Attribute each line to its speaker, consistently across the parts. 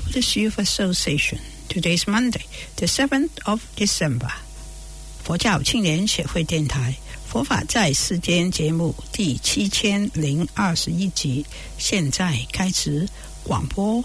Speaker 1: of the Youth Association. Today's Monday, the seventh of December. 佛教青年协会电台《佛法在世间》节目第七千零二十一集，现在开始广播。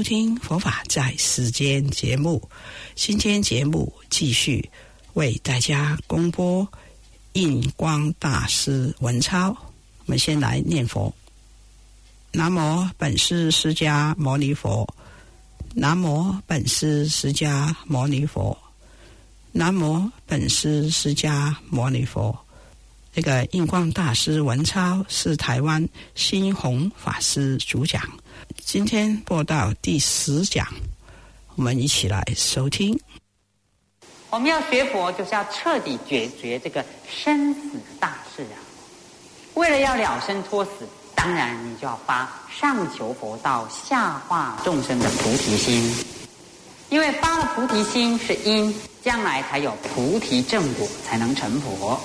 Speaker 1: 收听《佛法在世间》节目。今天节目继续为大家公播印光大师文钞。我们先来念佛：南无本师释迦牟尼佛，南无本师释迦牟尼佛，南无本师释迦牟尼佛。这个印光大师文超是台湾新弘法师主讲，今天播到第十讲，我们一起来收听。
Speaker 2: 我们要学佛，就是要彻底解决这个生死大事啊！为了要了生脱死，当然你就要发上求佛道、下化众生的菩提心，因为发了菩提心是因，将来才有菩提正果，才能成佛。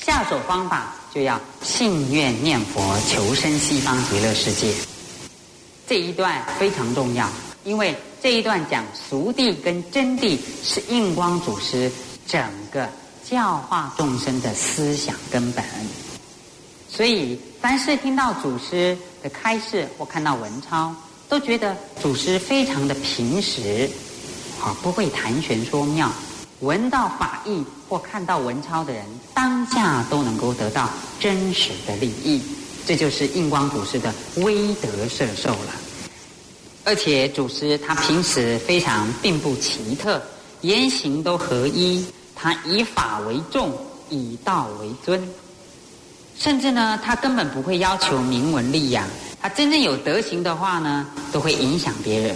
Speaker 2: 下手方法就要信愿念佛，求生西方极乐世界。这一段非常重要，因为这一段讲俗谛跟真谛是印光祖师整个教化众生的思想根本。所以，凡是听到祖师的开示或看到文钞，都觉得祖师非常的平实，啊，不会谈玄说妙。闻到法义或看到文钞的人，当下都能够得到真实的利益，这就是印光祖师的威德摄受了。而且祖师他平时非常并不奇特，言行都合一，他以法为重，以道为尊，甚至呢，他根本不会要求名闻利养，他真正有德行的话呢，都会影响别人。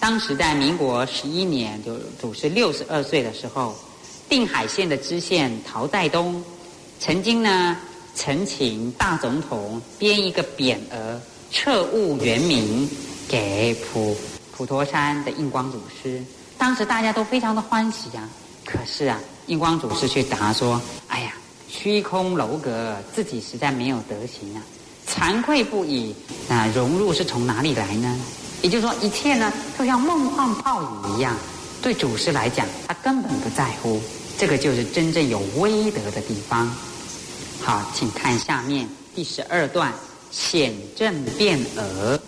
Speaker 2: 当时在民国十一年，就祖师六十二岁的时候，定海县的知县陶在东，曾经呢，曾请大总统编一个匾额，彻悟原名给普普陀山的印光祖师。当时大家都非常的欢喜啊，可是啊，印光祖师却答说：“哎呀，虚空楼阁，自己实在没有德行啊，惭愧不已。那融入是从哪里来呢？”也就是说，一切呢，都像梦幻泡影一样。对祖师来讲，他根本不在乎。这个就是真正有威德的地方。好，请看下面第十二段：显正变额。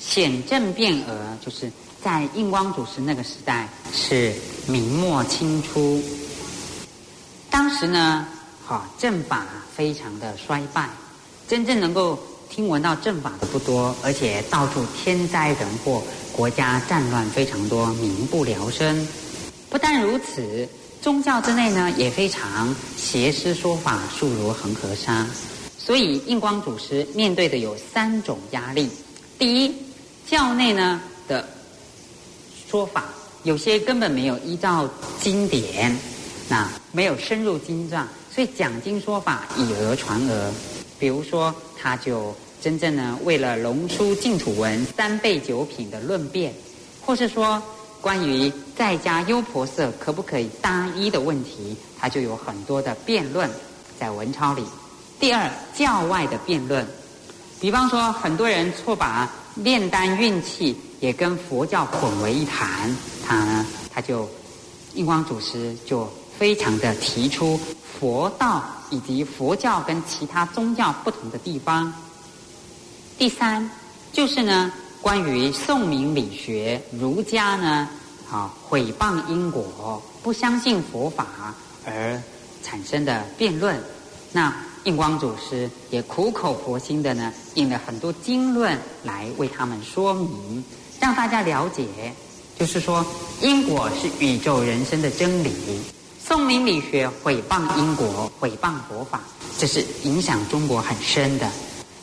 Speaker 2: 显正变额，就是在印光祖师那个时代是明末清初。当时呢，好正法非常的衰败，真正能够。听闻到正法的不多，而且到处天灾人祸，国家战乱非常多，民不聊生。不但如此，宗教之内呢也非常邪师说法，数如恒河沙。所以印光祖师面对的有三种压力：第一，教内呢的说法有些根本没有依照经典，那没有深入经藏，所以讲经说法以讹传讹。比如说。他就真正呢，为了龙书净土文三倍九品的论辩，或是说关于在家优婆塞可不可以搭衣的问题，他就有很多的辩论在文抄里。第二，教外的辩论，比方说很多人错把炼丹运气也跟佛教混为一谈，他呢，他就印光祖师就非常的提出佛道。以及佛教跟其他宗教不同的地方。第三，就是呢，关于宋明理学，儒家呢，啊，毁谤因果，不相信佛法而产生的辩论。那印光祖师也苦口婆心的呢，印了很多经论来为他们说明，让大家了解，就是说因果是宇宙人生的真理。宋明理学毁谤因果，毁谤佛法，这是影响中国很深的。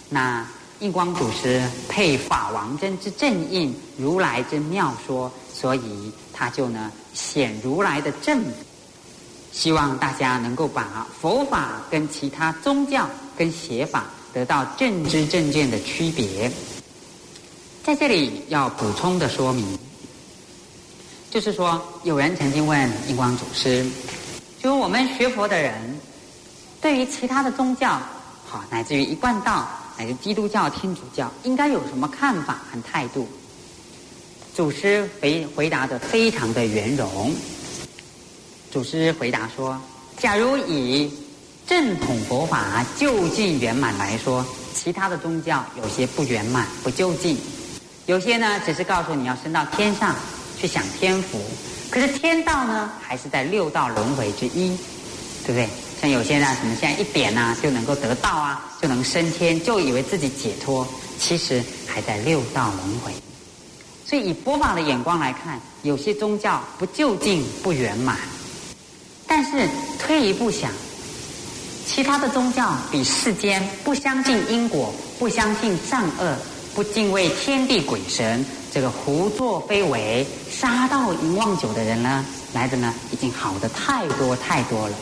Speaker 2: 那印光祖师配法王真之正印，如来之妙说，所以他就呢显如来的正。希望大家能够把佛法跟其他宗教跟邪法得到正知正见的区别。在这里要补充的说明，就是说有人曾经问印光祖师，就我们学佛的人，对于其他的宗教，好乃至于一贯道，乃至基督教、天主教，应该有什么看法和态度？祖师回回答的非常的圆融。祖师回答说：“假如以正统佛法就近圆满来说，其他的宗教有些不圆满、不就近；有些呢，只是告诉你要升到天上去享天福。可是天道呢，还是在六道轮回之一，对不对？像有些人啊，什么现在一点呢就能够得道啊，就能升天，就以为自己解脱，其实还在六道轮回。所以以佛法的眼光来看，有些宗教不就近、不圆满。”但是退一步想，其他的宗教比世间不相信因果、不相信善恶、不敬畏天地鬼神、这个胡作非为、杀盗淫妄酒的人呢，来的呢已经好的太多太多了。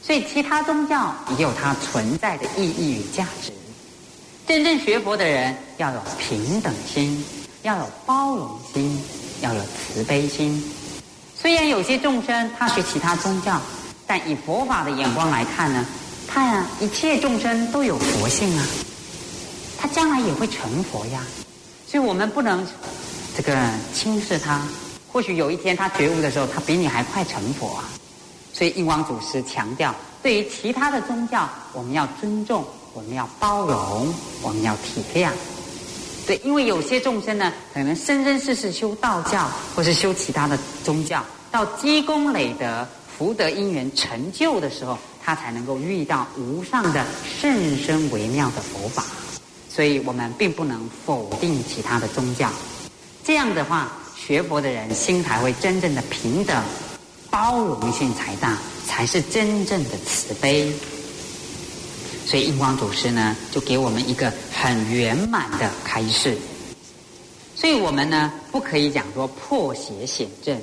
Speaker 2: 所以其他宗教也有它存在的意义与价值。真正学佛的人要有平等心，要有包容心，要有慈悲心。虽然有些众生他学其他宗教，但以佛法的眼光来看呢，他呀一切众生都有佛性啊，他将来也会成佛呀，所以我们不能这个轻视他。或许有一天他觉悟的时候，他比你还快成佛啊。所以印光祖师强调，对于其他的宗教，我们要尊重，我们要包容，我们要体谅。对，因为有些众生呢，可能生生世世修道教，或是修其他的宗教，到积功累德、福德因缘成就的时候，他才能够遇到无上的甚深微妙的佛法。所以我们并不能否定其他的宗教。这样的话，学佛的人心才会真正的平等、包容性才大，才是真正的慈悲。所以印光祖师呢，就给我们一个很圆满的开示。所以我们呢，不可以讲说破邪显正，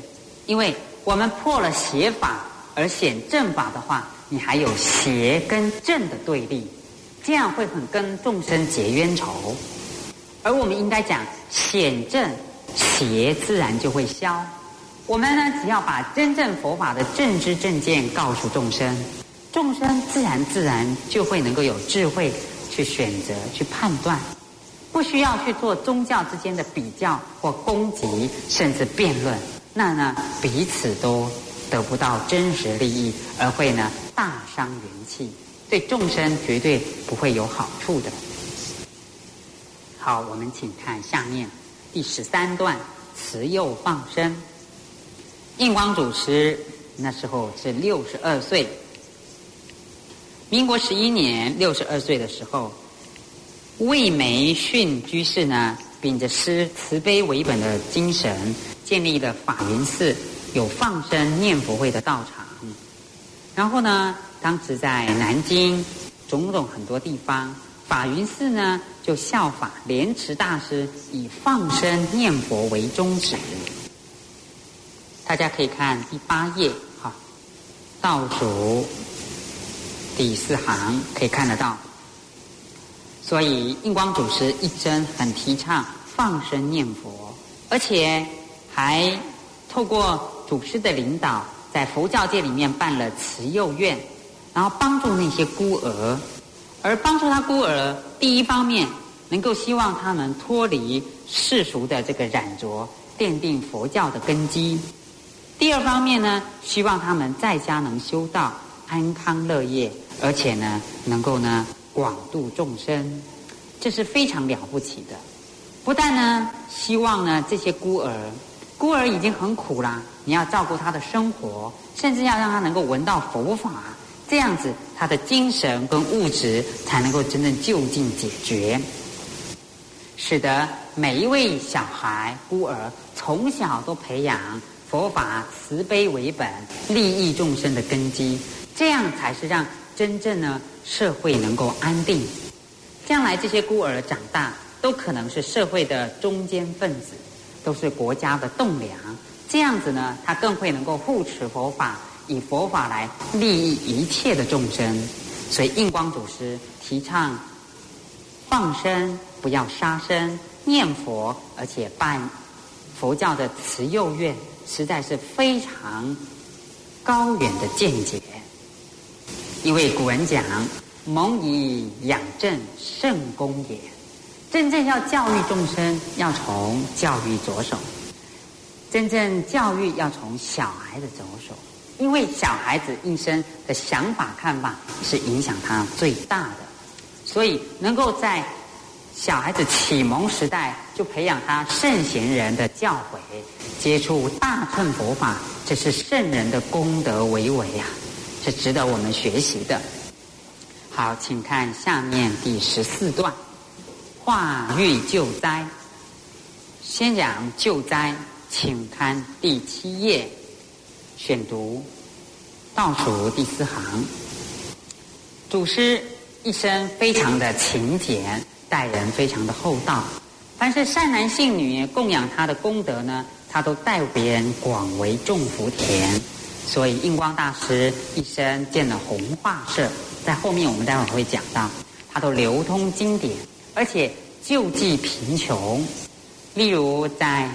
Speaker 2: 因为我们破了邪法而显正法的话，你还有邪跟正的对立，这样会很跟众生结冤仇。而我们应该讲显正，邪自然就会消。我们呢，只要把真正佛法的正知正见告诉众生。众生自然自然就会能够有智慧去选择、去判断，不需要去做宗教之间的比较或攻击，甚至辩论。那呢，彼此都得不到真实利益，而会呢大伤元气，对众生绝对不会有好处的。好，我们请看下面第十三段：慈幼放生。印光祖师那时候是六十二岁。民国十一年，六十二岁的时候，魏梅逊居士呢，秉着师慈悲为本的精神，建立了法云寺，有放生念佛会的道场。然后呢，当时在南京种种很多地方，法云寺呢就效法莲池大师，以放生念佛为宗旨。大家可以看第八页，哈，倒数。第四行可以看得到，所以印光祖师一真很提倡放生念佛，而且还透过祖师的领导，在佛教界里面办了慈幼院，然后帮助那些孤儿，而帮助他孤儿，第一方面能够希望他们脱离世俗的这个染着，奠定佛教的根基；第二方面呢，希望他们在家能修道。安康乐业，而且呢，能够呢广度众生，这是非常了不起的。不但呢，希望呢这些孤儿，孤儿已经很苦啦，你要照顾他的生活，甚至要让他能够闻到佛法，这样子他的精神跟物质才能够真正就近解决，使得每一位小孩孤儿从小都培养佛法慈悲为本、利益众生的根基。这样才是让真正呢社会能够安定。将来这些孤儿长大，都可能是社会的中坚分子，都是国家的栋梁。这样子呢，他更会能够护持佛法，以佛法来利益一切的众生。所以印光祖师提倡放生，不要杀生，念佛，而且办佛教的慈幼院，实在是非常高远的见解。因为古人讲“蒙以养正，圣功也”，真正要教育众生，要从教育着手。真正教育要从小孩子着手，因为小孩子一生的想法看法是影响他最大的，所以能够在小孩子启蒙时代就培养他圣贤人的教诲，接触大乘佛法，这是圣人的功德为为啊，是值得我们学习的。好，请看下面第十四段，化育救灾，先讲救灾。请看第七页，选读倒数第四行。祖师一生非常的勤俭，待人非常的厚道。凡是善男信女供养他的功德呢，他都代别人广为种福田。所以印光大师一生建了弘化社，在后面我们待会儿会讲到，他都流通经典，而且救济贫穷。例如在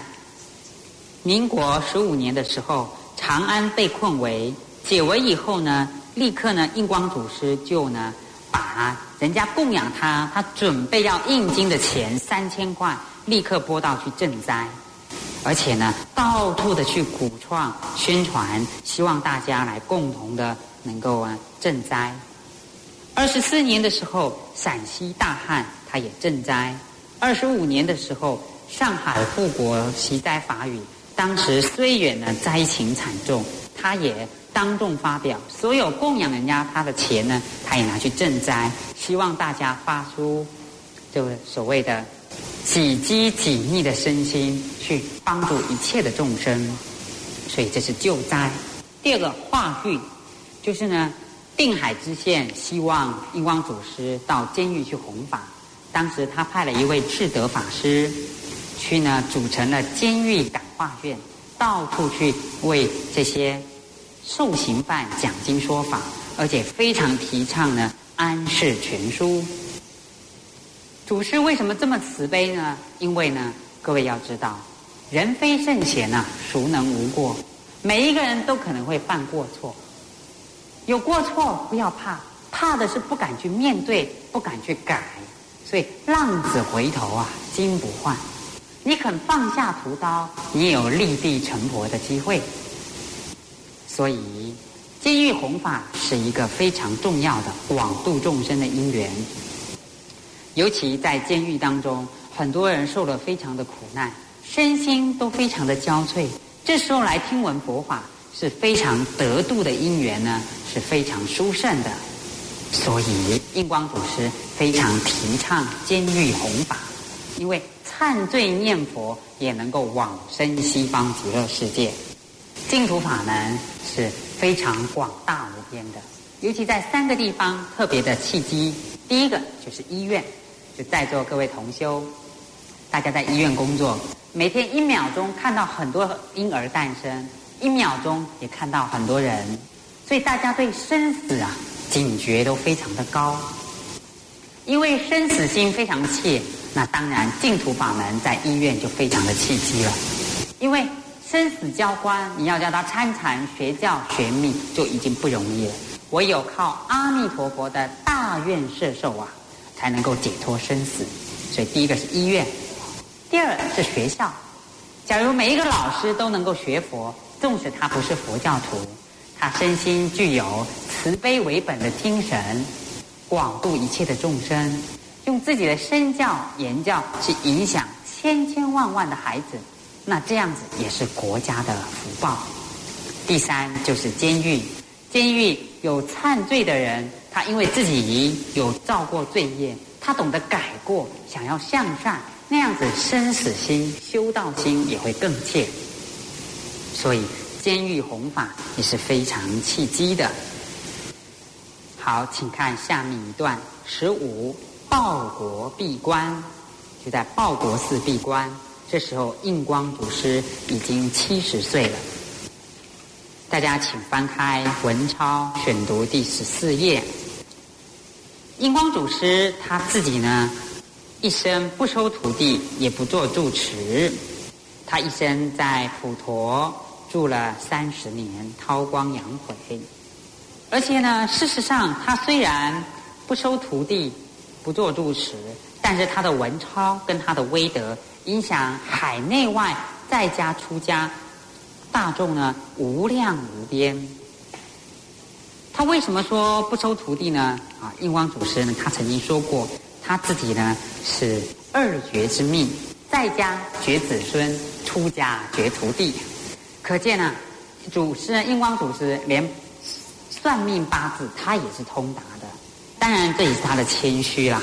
Speaker 2: 民国十五年的时候，长安被困围，解围以后呢，立刻呢，印光祖师就呢，把人家供养他，他准备要印经的钱三千块，立刻拨到去赈灾，而且呢，到处的去鼓创宣传，希望大家来共同的能够啊赈灾。二十四年的时候，陕西大旱，他也赈灾；二十五年的时候，上海富国习灾法语。当时虽远呢灾情惨重，他也当众发表，所有供养人家他的钱呢，他也拿去赈灾，希望大家发出这个所谓的己饥己逆的身心，去帮助一切的众生。所以这是救灾。第二个化育，就是呢定海知县希望印光祖师到监狱去弘法，当时他派了一位智德法师。去呢，组成了监狱感化院，到处去为这些受刑犯讲经说法，而且非常提倡呢安世全书。祖师为什么这么慈悲呢？因为呢，各位要知道，人非圣贤呐，孰能无过？每一个人都可能会犯过错，有过错不要怕，怕的是不敢去面对，不敢去改。所以浪子回头啊，金不换。你肯放下屠刀，你有立地成佛的机会。所以，监狱弘法是一个非常重要的广度众生的因缘。尤其在监狱当中，很多人受了非常的苦难，身心都非常的焦悴。这时候来听闻佛法，是非常得度的因缘呢，是非常殊胜的。所以，印光祖师非常提倡监狱弘法，因为。忏罪念佛也能够往生西方极乐世界，净土法门是非常广大无边的。尤其在三个地方特别的契机，第一个就是医院，就在座各位同修，大家在医院工作，每天一秒钟看到很多婴儿诞生，一秒钟也看到很多人，所以大家对生死啊警觉都非常的高，因为生死心非常切。那当然，净土法门在医院就非常的契机了，因为生死交关，你要叫他参禅学教学密就已经不容易了。唯有靠阿弥陀佛的大愿摄受啊，才能够解脱生死。所以第一个是医院，第二是学校。假如每一个老师都能够学佛，纵使他不是佛教徒，他身心具有慈悲为本的精神，广度一切的众生。用自己的身教言教去影响千千万万的孩子，那这样子也是国家的福报。第三就是监狱，监狱有忏罪的人，他因为自己有造过罪业，他懂得改过，想要向善，那样子生死心、修道心也会更切。所以监狱弘法也是非常契机的。好，请看下面一段十五。报国闭关，就在报国寺闭关。这时候，印光祖师已经七十岁了。大家请翻开文钞选读第十四页。印光祖师他自己呢，一生不收徒弟，也不做住持。他一生在普陀住了三十年，韬光养晦。而且呢，事实上，他虽然不收徒弟，不做住持，但是他的文钞跟他的威德，影响海内外在家出家大众呢，无量无边。他为什么说不收徒弟呢？啊，印光祖师呢，他曾经说过，他自己呢是二绝之命，在家绝子孙，出家绝徒弟。可见呢，祖师印光祖师连。算命八字，他也是通达。当然，这也是他的谦虚啦。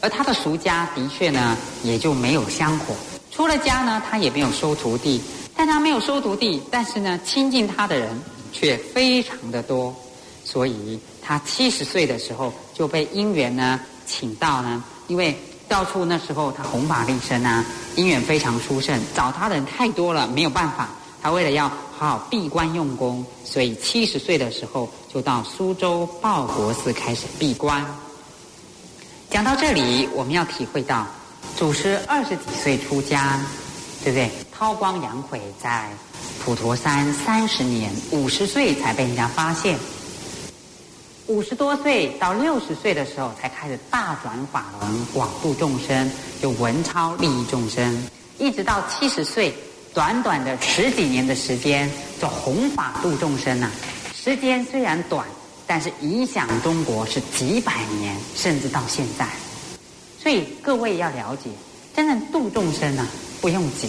Speaker 2: 而他的俗家的确呢，也就没有香火。出了家呢，他也没有收徒弟。但他没有收徒弟，但是呢，亲近他的人却非常的多。所以他七十岁的时候就被姻缘呢请到呢，因为到处那时候他弘法利生啊，姻缘非常殊胜，找他的人太多了，没有办法。他为了要好闭关用功，所以七十岁的时候就到苏州报国寺开始闭关。讲到这里，我们要体会到，祖师二十几岁出家，对不对？韬光养晦，在普陀山三十年，五十岁才被人家发现。五十多岁到六十岁的时候，才开始大转法轮，广度众生，就文超利益众生，一直到七十岁。短短的十几年的时间，就弘法度众生呐。时间虽然短，但是影响中国是几百年，甚至到现在。所以各位要了解，真正度众生呐，不用急。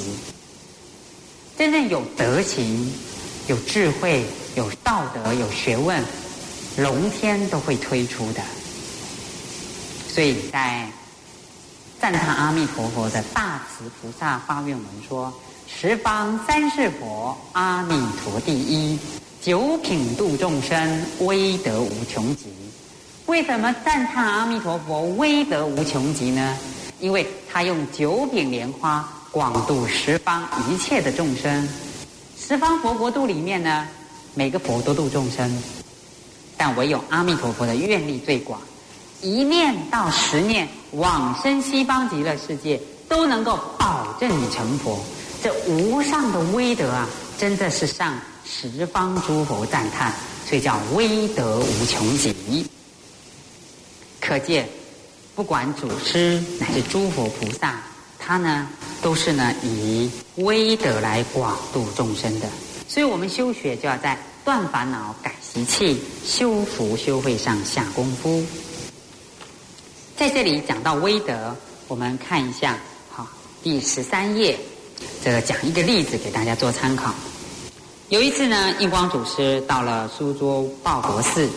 Speaker 2: 真正有德行、有智慧、有道德、有学问，龙天都会推出的。所以在赞叹阿弥陀佛的大慈菩萨发愿文说。十方三世佛，阿弥陀第一，九品度众生，威德无穷极。为什么赞叹阿弥陀佛威德无穷极呢？因为他用九品莲花广度十方一切的众生。十方佛国度里面呢，每个佛都度众生，但唯有阿弥陀佛的愿力最广，一念到十念往生西方极乐世界，都能够保证你成佛。这无上的威德啊，真的是上十方诸佛赞叹，所以叫威德无穷极。可见，不管祖师乃至诸佛菩萨，他呢都是呢以威德来广度众生的。所以我们修学就要在断烦恼、改习气、修福修慧上下功夫。在这里讲到威德，我们看一下，好，第十三页。这个讲一个例子给大家做参考。有一次呢，印光祖师到了苏州报国寺，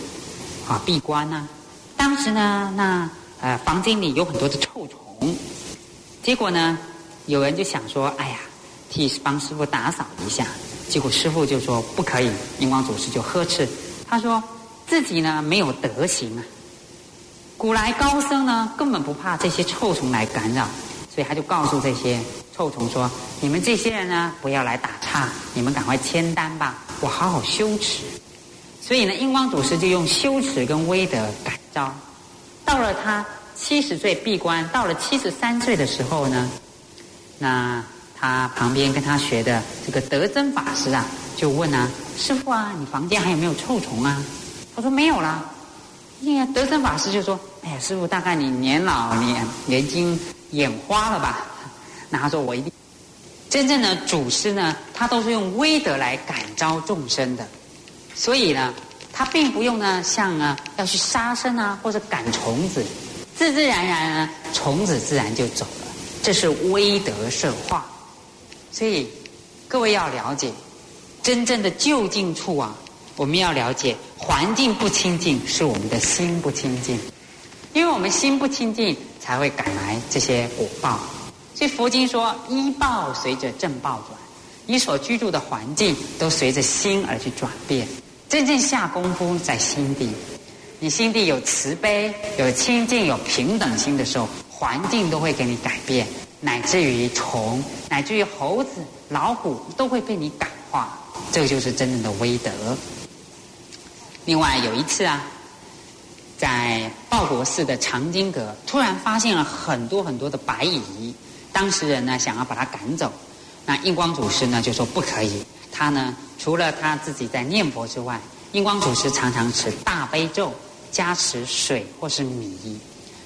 Speaker 2: 啊闭关呢。当时呢，那呃房间里有很多的臭虫。结果呢，有人就想说：“哎呀，替帮师傅打扫一下。”结果师傅就说：“不可以。”印光祖师就呵斥，他说自己呢没有德行啊。古来高僧呢根本不怕这些臭虫来干扰，所以他就告诉这些。臭虫说：“你们这些人呢，不要来打岔，你们赶快签单吧，我好好修持。”所以呢，印光祖师就用修持跟威德感召。到了他七十岁闭关，到了七十三岁的时候呢，那他旁边跟他学的这个德真法师啊，就问啊：“师傅啊，你房间还有没有臭虫啊？”他说：“没有了。”呀，德增法师就说：“哎呀，师傅，大概你年老年眼睛眼花了吧？”那他说：“我一定真正的祖师呢，他都是用威德来感召众生的，所以呢，他并不用呢像啊要去杀生啊或者赶虫子，自自然然呢虫子自然就走了，这是威德摄化。所以各位要了解，真正的就近处啊，我们要了解环境不清净是我们的心不清净，因为我们心不清净，才会赶来这些果报。”所以佛经说，依报随着正报转，你所居住的环境都随着心而去转变。真正下功夫在心地，你心地有慈悲、有清净、有平等心的时候，环境都会给你改变，乃至于虫，乃至于猴子、老虎都会被你感化。这个就是真正的威德。另外有一次啊，在报国寺的藏经阁，突然发现了很多很多的白蚁，当时人呢想要把它赶走，那印光祖师呢就说不可以。他呢除了他自己在念佛之外，印光祖师常常持大悲咒，加持水或是米。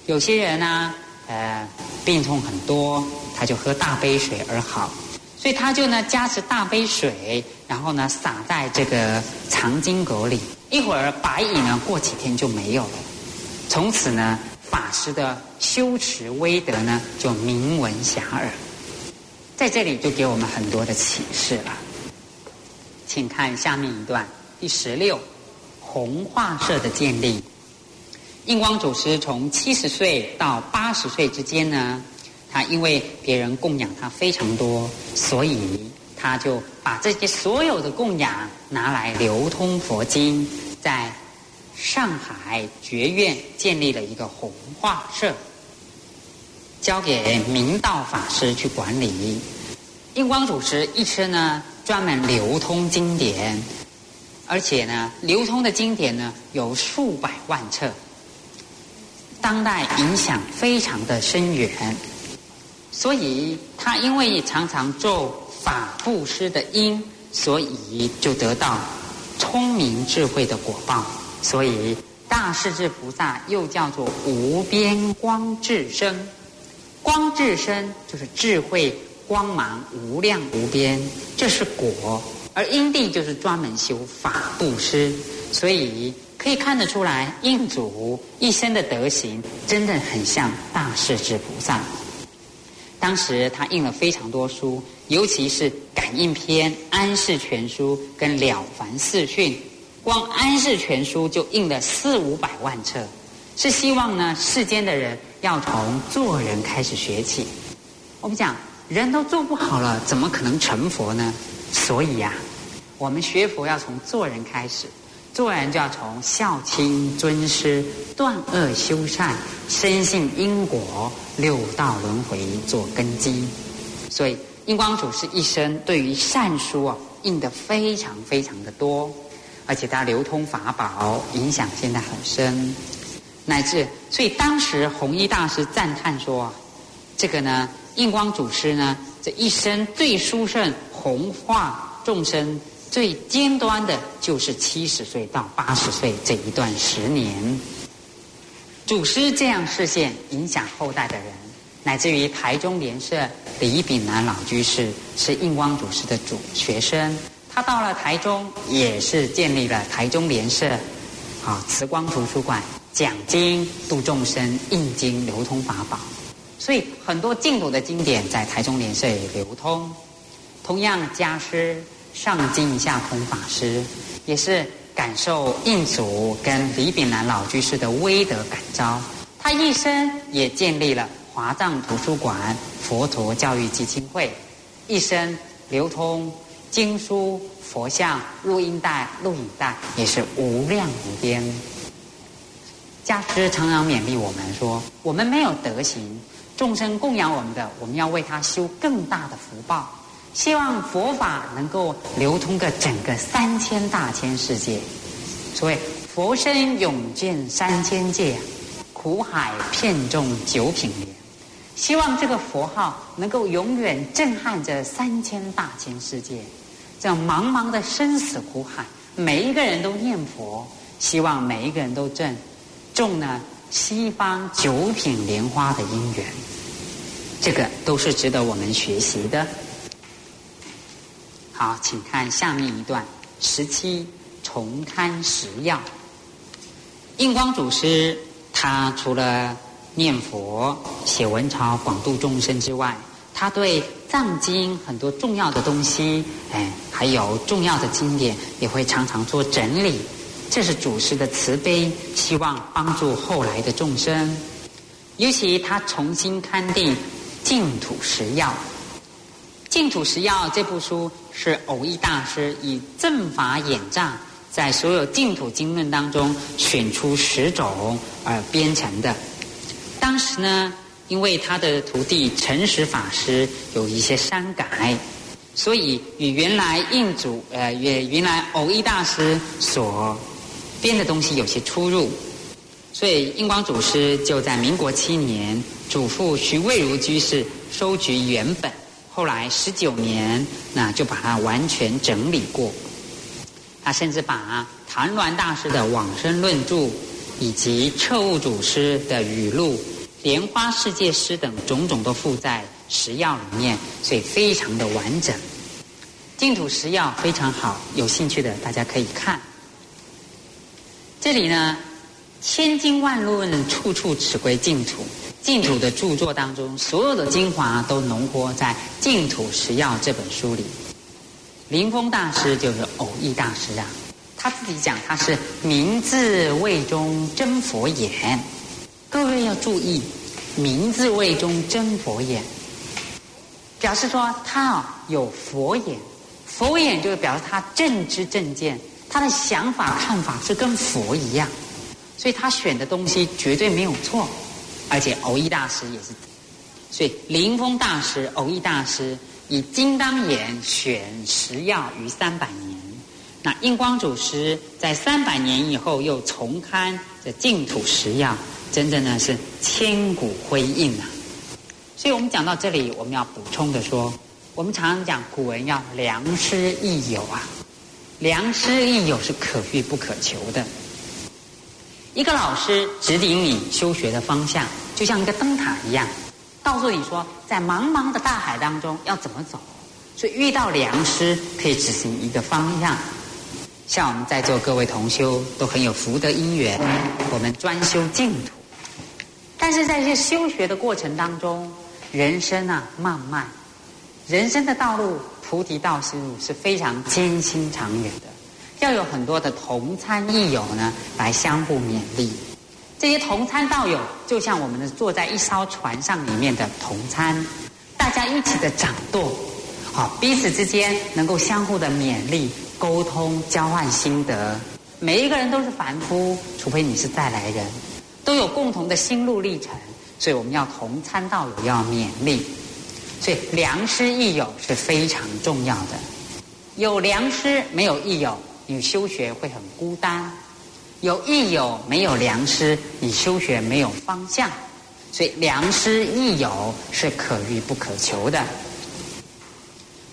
Speaker 2: 有些人呢，呃，病痛很多，他就喝大杯水而好。所以他就呢加持大杯水，然后呢撒在这个藏经阁里。一会儿白蚁呢过几天就没有了。从此呢法师的修持威德呢就名闻遐迩。在这里就给我们很多的启示了。请看下面一段第十六，红化社的建立。印光祖师从七十岁到八十岁之间呢。他因为别人供养他非常多，所以他就把这些所有的供养拿来流通佛经，在上海觉院建立了一个弘化社，交给明道法师去管理。印光祖师一生呢，专门流通经典，而且呢，流通的经典呢有数百万册，当代影响非常的深远。所以他因为常常做法布施的因，所以就得到聪明智慧的果报。所以大势至菩萨又叫做无边光智身，光智身就是智慧光芒无量无边，这是果；而因地就是专门修法布施。所以可以看得出来，印祖一生的德行真的很像大势至菩萨。当时他印了非常多书，尤其是《感应篇》《安世全书》跟《了凡四训》，光《安世全书》就印了四五百万册，是希望呢世间的人要从做人开始学起。我们讲人都做不好了，怎么可能成佛呢？所以呀，我们学佛要从做人开始。做人就要从孝亲尊师、断恶修善、深信因果、六道轮回做根基。所以，印光祖师一生对于善书啊印的非常非常的多，而且他流通法宝，影响现在很深。乃至，所以当时弘一大师赞叹说：“这个呢，印光祖师呢，这一生最殊胜弘化众生。”最尖端的就是七十岁到八十岁这一段十年，祖师这样视线影响后代的人，乃至于台中莲社李炳南老居士是印光祖师的主学生，他到了台中也是建立了台中莲社，啊慈光图书馆讲经度众生印经流通法宝，所以很多净土的经典在台中莲社也流通，同样家师。上经下通法师，也是感受印祖跟李炳南老居士的威德感召。他一生也建立了华藏图书馆、佛陀教育基金会，一生流通经书、佛像、录音带、录影带，也是无量无边。加师常常勉励我们说：我们没有德行，众生供养我们的，我们要为他修更大的福报。希望佛法能够流通个整个三千大千世界。所谓佛身永见三千界，苦海片众九品莲。希望这个佛号能够永远震撼着三千大千世界。这样茫茫的生死苦海，每一个人都念佛，希望每一个人都证中呢西方九品莲花的因缘。这个都是值得我们学习的。好，请看下面一段十七重刊十要。印光祖师他除了念佛、写文钞、广度众生之外，他对藏经很多重要的东西，哎，还有重要的经典，也会常常做整理。这是祖师的慈悲，希望帮助后来的众生。尤其他重新刊定净土十要。净土十要这部书是偶益大师以正法演藏，在所有净土经论当中选出十种而编成的。当时呢，因为他的徒弟诚实法师有一些删改，所以与原来印祖呃原原来偶一大师所编的东西有些出入，所以印光祖师就在民国七年嘱咐徐渭如居士收集原本。后来十九年，那就把它完全整理过。他甚至把谭鸾大师的《往生论著》以及彻悟祖师的语录、莲花世界诗等种种都附在十要里面，所以非常的完整。净土十要非常好，有兴趣的大家可以看。这里呢，千经万论，处处只归净土。净土的著作当中，所有的精华都浓缩在《净土十要》这本书里。灵峰大师就是偶益大师啊，他自己讲他是明字位中真佛眼。各位要注意，明字位中真佛眼，表示说他啊有佛眼，佛眼就是表示他正知正见，他的想法看法是跟佛一样，所以他选的东西绝对没有错。而且偶益大师也是，所以灵峰大师、偶益大师以金刚眼选食药于三百年，那印光祖师在三百年以后又重刊这净土食药，真正呢是千古辉映啊！所以我们讲到这里，我们要补充的说，我们常常讲古人要良师益友啊，良师益友是可遇不可求的。一个老师指引你修学的方向。就像一个灯塔一样，告诉你说，在茫茫的大海当中要怎么走。所以遇到良师可以指行一个方向。像我们在座各位同修都很有福德因缘，我们专修净土。但是在这修学的过程当中，人生啊漫漫，人生的道路菩提道是是非常艰辛长远的，要有很多的同参益友呢来相互勉励。这些同参道友，就像我们的坐在一艘船上里面的同参，大家一起的掌舵，好，彼此之间能够相互的勉励、沟通、交换心得。每一个人都是凡夫，除非你是再来人，都有共同的心路历程，所以我们要同参道友要勉励。所以良师益友是非常重要的。有良师没有益友，你修学会很孤单。有益友没有良师，你修学没有方向，所以良师益友是可遇不可求的。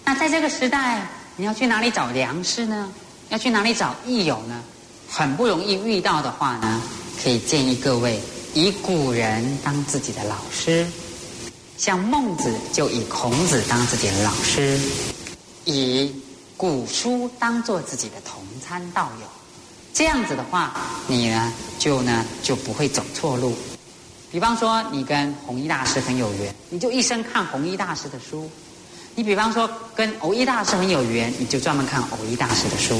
Speaker 2: 那在这个时代，你要去哪里找良师呢？要去哪里找益友呢？很不容易遇到的话呢，可以建议各位以古人当自己的老师，像孟子就以孔子当自己的老师，以古书当做自己的同参道友。这样子的话，你呢就呢就不会走错路。比方说，你跟弘一大师很有缘，你就一生看弘一大师的书；你比方说跟偶一大师很有缘，你就专门看偶一大师的书。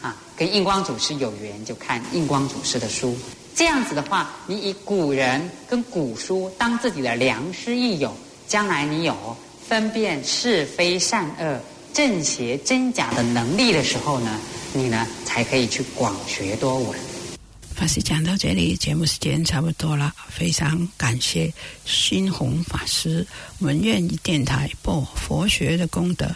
Speaker 2: 啊，跟印光祖师有缘，就看印光祖师的书。这样子的话，你以古人跟古书当自己的良师益友，将来你有分辨是非善恶、正邪真假的能力的时候呢？你呢，才可以去广学多闻。
Speaker 1: 法师讲到这里，节目时间差不多了，非常感谢新红法师。我们愿电台播佛学的功德，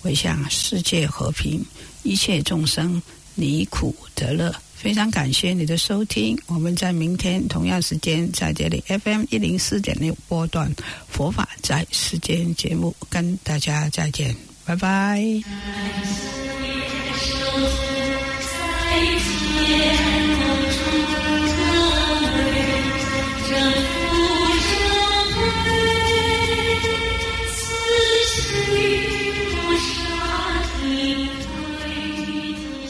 Speaker 1: 回向世界和平，一切众生离苦得乐。非常感谢你的收听我们在明天同样时间在这里 fm 一零四点六波段佛法在时间节目跟大家再见。拜拜。